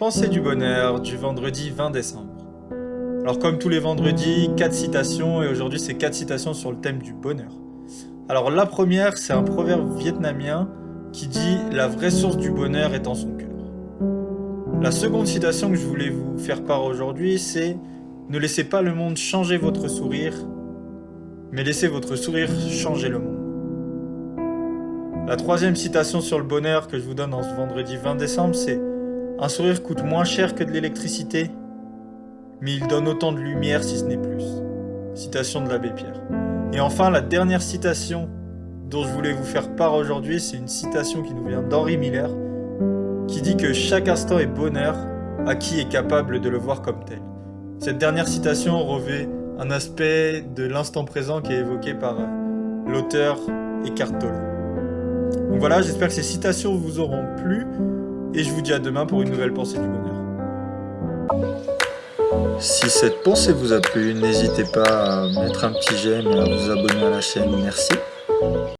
Pensée du bonheur du vendredi 20 décembre. Alors comme tous les vendredis, quatre citations et aujourd'hui c'est quatre citations sur le thème du bonheur. Alors la première, c'est un proverbe vietnamien qui dit la vraie source du bonheur est en son cœur. La seconde citation que je voulais vous faire part aujourd'hui, c'est ne laissez pas le monde changer votre sourire, mais laissez votre sourire changer le monde. La troisième citation sur le bonheur que je vous donne en ce vendredi 20 décembre, c'est Un sourire coûte moins cher que de l'électricité, mais il donne autant de lumière si ce n'est plus. Citation de l'abbé Pierre. Et enfin, la dernière citation dont je voulais vous faire part aujourd'hui, c'est une citation qui nous vient d'Henri Miller, qui dit que chaque instant est bonheur à qui est capable de le voir comme tel. Cette dernière citation revêt un aspect de l'instant présent qui est évoqué par euh, l'auteur Eckhart Tolle. Donc voilà, j'espère que ces citations vous auront plu et je vous dis à demain pour une nouvelle pensée du bonheur. Si cette pensée vous a plu, n'hésitez pas à mettre un petit j'aime et à vous abonner à la chaîne. Merci.